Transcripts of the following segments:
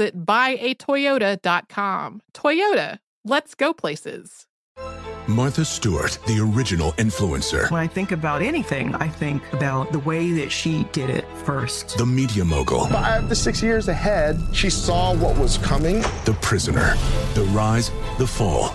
buyatoyota.com. Toyota, let's go places. Martha Stewart, the original influencer. When I think about anything, I think about the way that she did it first. The media mogul. Five to six years ahead, she saw what was coming. The prisoner. The rise, the fall,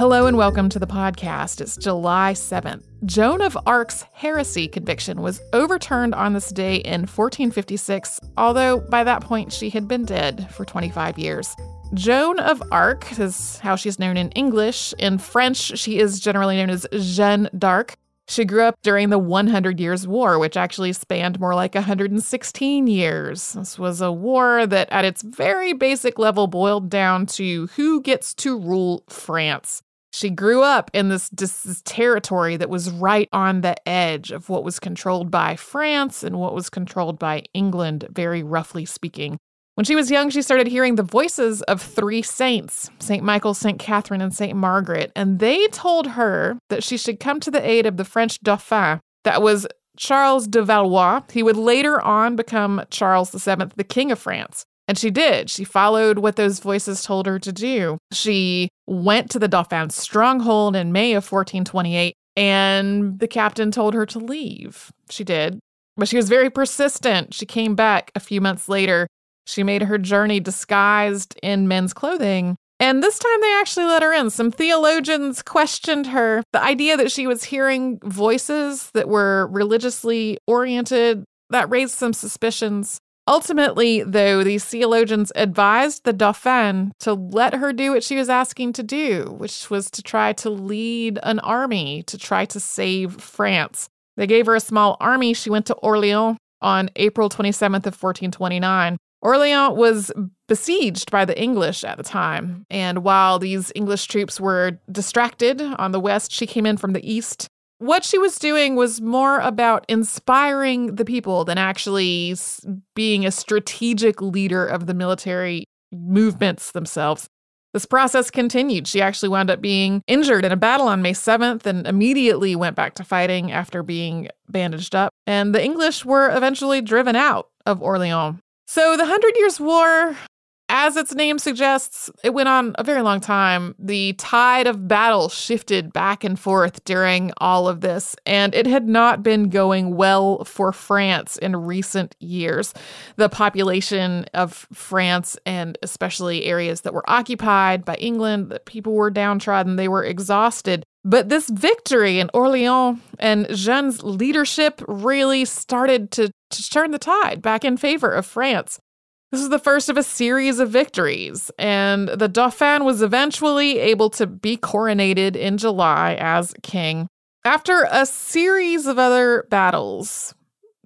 Hello and welcome to the podcast. It's July 7th. Joan of Arc's heresy conviction was overturned on this day in 1456, although by that point she had been dead for 25 years. Joan of Arc is how she's known in English. In French, she is generally known as Jeanne d'Arc. She grew up during the 100 Years' War, which actually spanned more like 116 years. This was a war that, at its very basic level, boiled down to who gets to rule France. She grew up in this, this, territory that was right on the edge of what was controlled by France and what was controlled by England, very roughly speaking. When she was young, she started hearing the voices of three saints St. Michael, St. Catherine, and St. Margaret, and they told her that she should come to the aid of the French Dauphin, that was Charles de Valois. He would later on become Charles VII, the King of France. And she did. She followed what those voices told her to do. She went to the Dauphin's stronghold in May of 1428, and the captain told her to leave. She did. But she was very persistent. She came back a few months later. She made her journey disguised in men's clothing. And this time they actually let her in. Some theologians questioned her. The idea that she was hearing voices that were religiously oriented, that raised some suspicions. Ultimately, though, these theologians advised the Dauphin to let her do what she was asking to do, which was to try to lead an army to try to save France. They gave her a small army. She went to Orleans on April 27th of 1429. Orleans was besieged by the English at the time, and while these English troops were distracted on the west, she came in from the east what she was doing was more about inspiring the people than actually being a strategic leader of the military movements themselves. This process continued. She actually wound up being injured in a battle on May 7th and immediately went back to fighting after being bandaged up. And the English were eventually driven out of Orleans. So the Hundred Years' War as its name suggests, it went on a very long time. The tide of battle shifted back and forth during all of this, and it had not been going well for France in recent years. The population of France, and especially areas that were occupied by England, the people were downtrodden, they were exhausted. But this victory in Orleans and Jeanne's leadership really started to, to turn the tide back in favor of France. This is the first of a series of victories, and the Dauphin was eventually able to be coronated in July as king. After a series of other battles,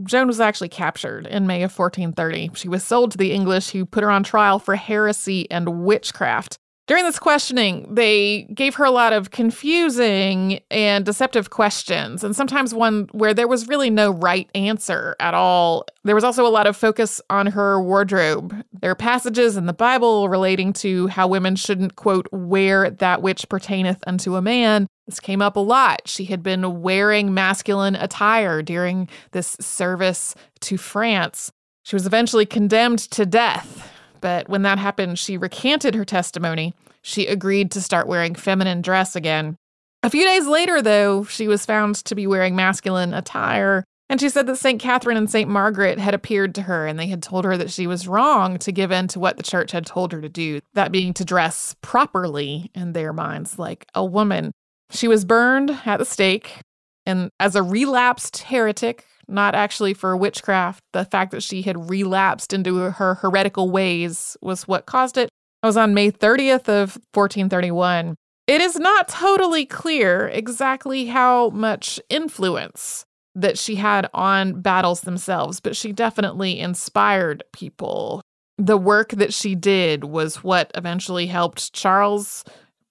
Joan was actually captured in May of 1430. She was sold to the English, who put her on trial for heresy and witchcraft. During this questioning, they gave her a lot of confusing and deceptive questions, and sometimes one where there was really no right answer at all. There was also a lot of focus on her wardrobe. There are passages in the Bible relating to how women shouldn't, quote, wear that which pertaineth unto a man. This came up a lot. She had been wearing masculine attire during this service to France. She was eventually condemned to death but when that happened, she recanted her testimony. She agreed to start wearing feminine dress again. A few days later, though, she was found to be wearing masculine attire, and she said that St. Catherine and St. Margaret had appeared to her and they had told her that she was wrong to give in to what the church had told her to do, that being to dress properly in their minds like a woman. She was burned at the stake, and as a relapsed heretic, not actually for witchcraft. The fact that she had relapsed into her heretical ways was what caused it. It was on May 30th of 1431. It is not totally clear exactly how much influence that she had on battles themselves, but she definitely inspired people. The work that she did was what eventually helped Charles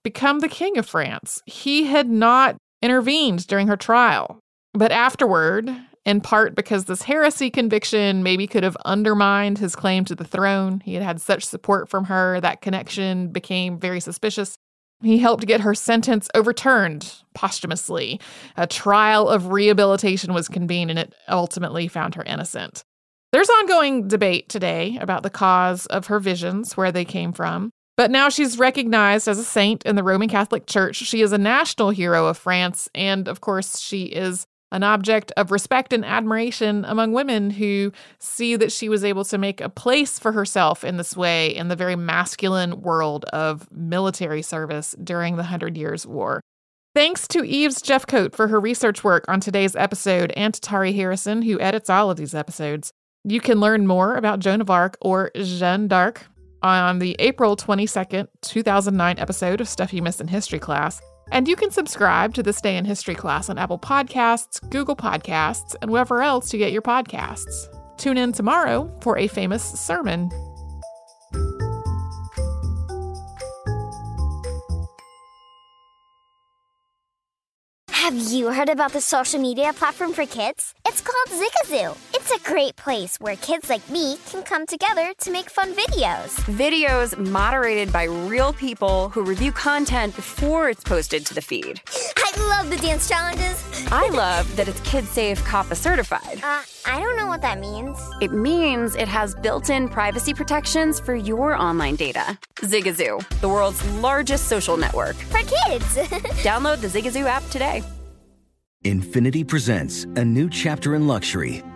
become the king of France. He had not intervened during her trial, but afterward, in part because this heresy conviction maybe could have undermined his claim to the throne. He had had such support from her, that connection became very suspicious. He helped get her sentence overturned posthumously. A trial of rehabilitation was convened and it ultimately found her innocent. There's ongoing debate today about the cause of her visions, where they came from. But now she's recognized as a saint in the Roman Catholic Church. She is a national hero of France. And of course, she is an object of respect and admiration among women who see that she was able to make a place for herself in this way in the very masculine world of military service during the Hundred Years' War. Thanks to Eve's Jeffcoat for her research work on today's episode and to Tari Harrison, who edits all of these episodes. You can learn more about Joan of Arc or Jeanne d'Arc on the April 22nd, 2009 episode of Stuff You Missed in History class. And you can subscribe to This Day in History class on Apple Podcasts, Google Podcasts, and wherever else you get your podcasts. Tune in tomorrow for a famous sermon. Have you heard about the social media platform for kids? It's called Zigazoo. It's a great place where kids like me can come together to make fun videos. Videos moderated by real people who review content before it's posted to the feed. I love the dance challenges. I love that it's Kid Safe COPPA certified. Uh, I don't know what that means. It means it has built in privacy protections for your online data. Zigazoo, the world's largest social network. For kids. Download the Zigazoo app today. Infiniti presents a new chapter in luxury,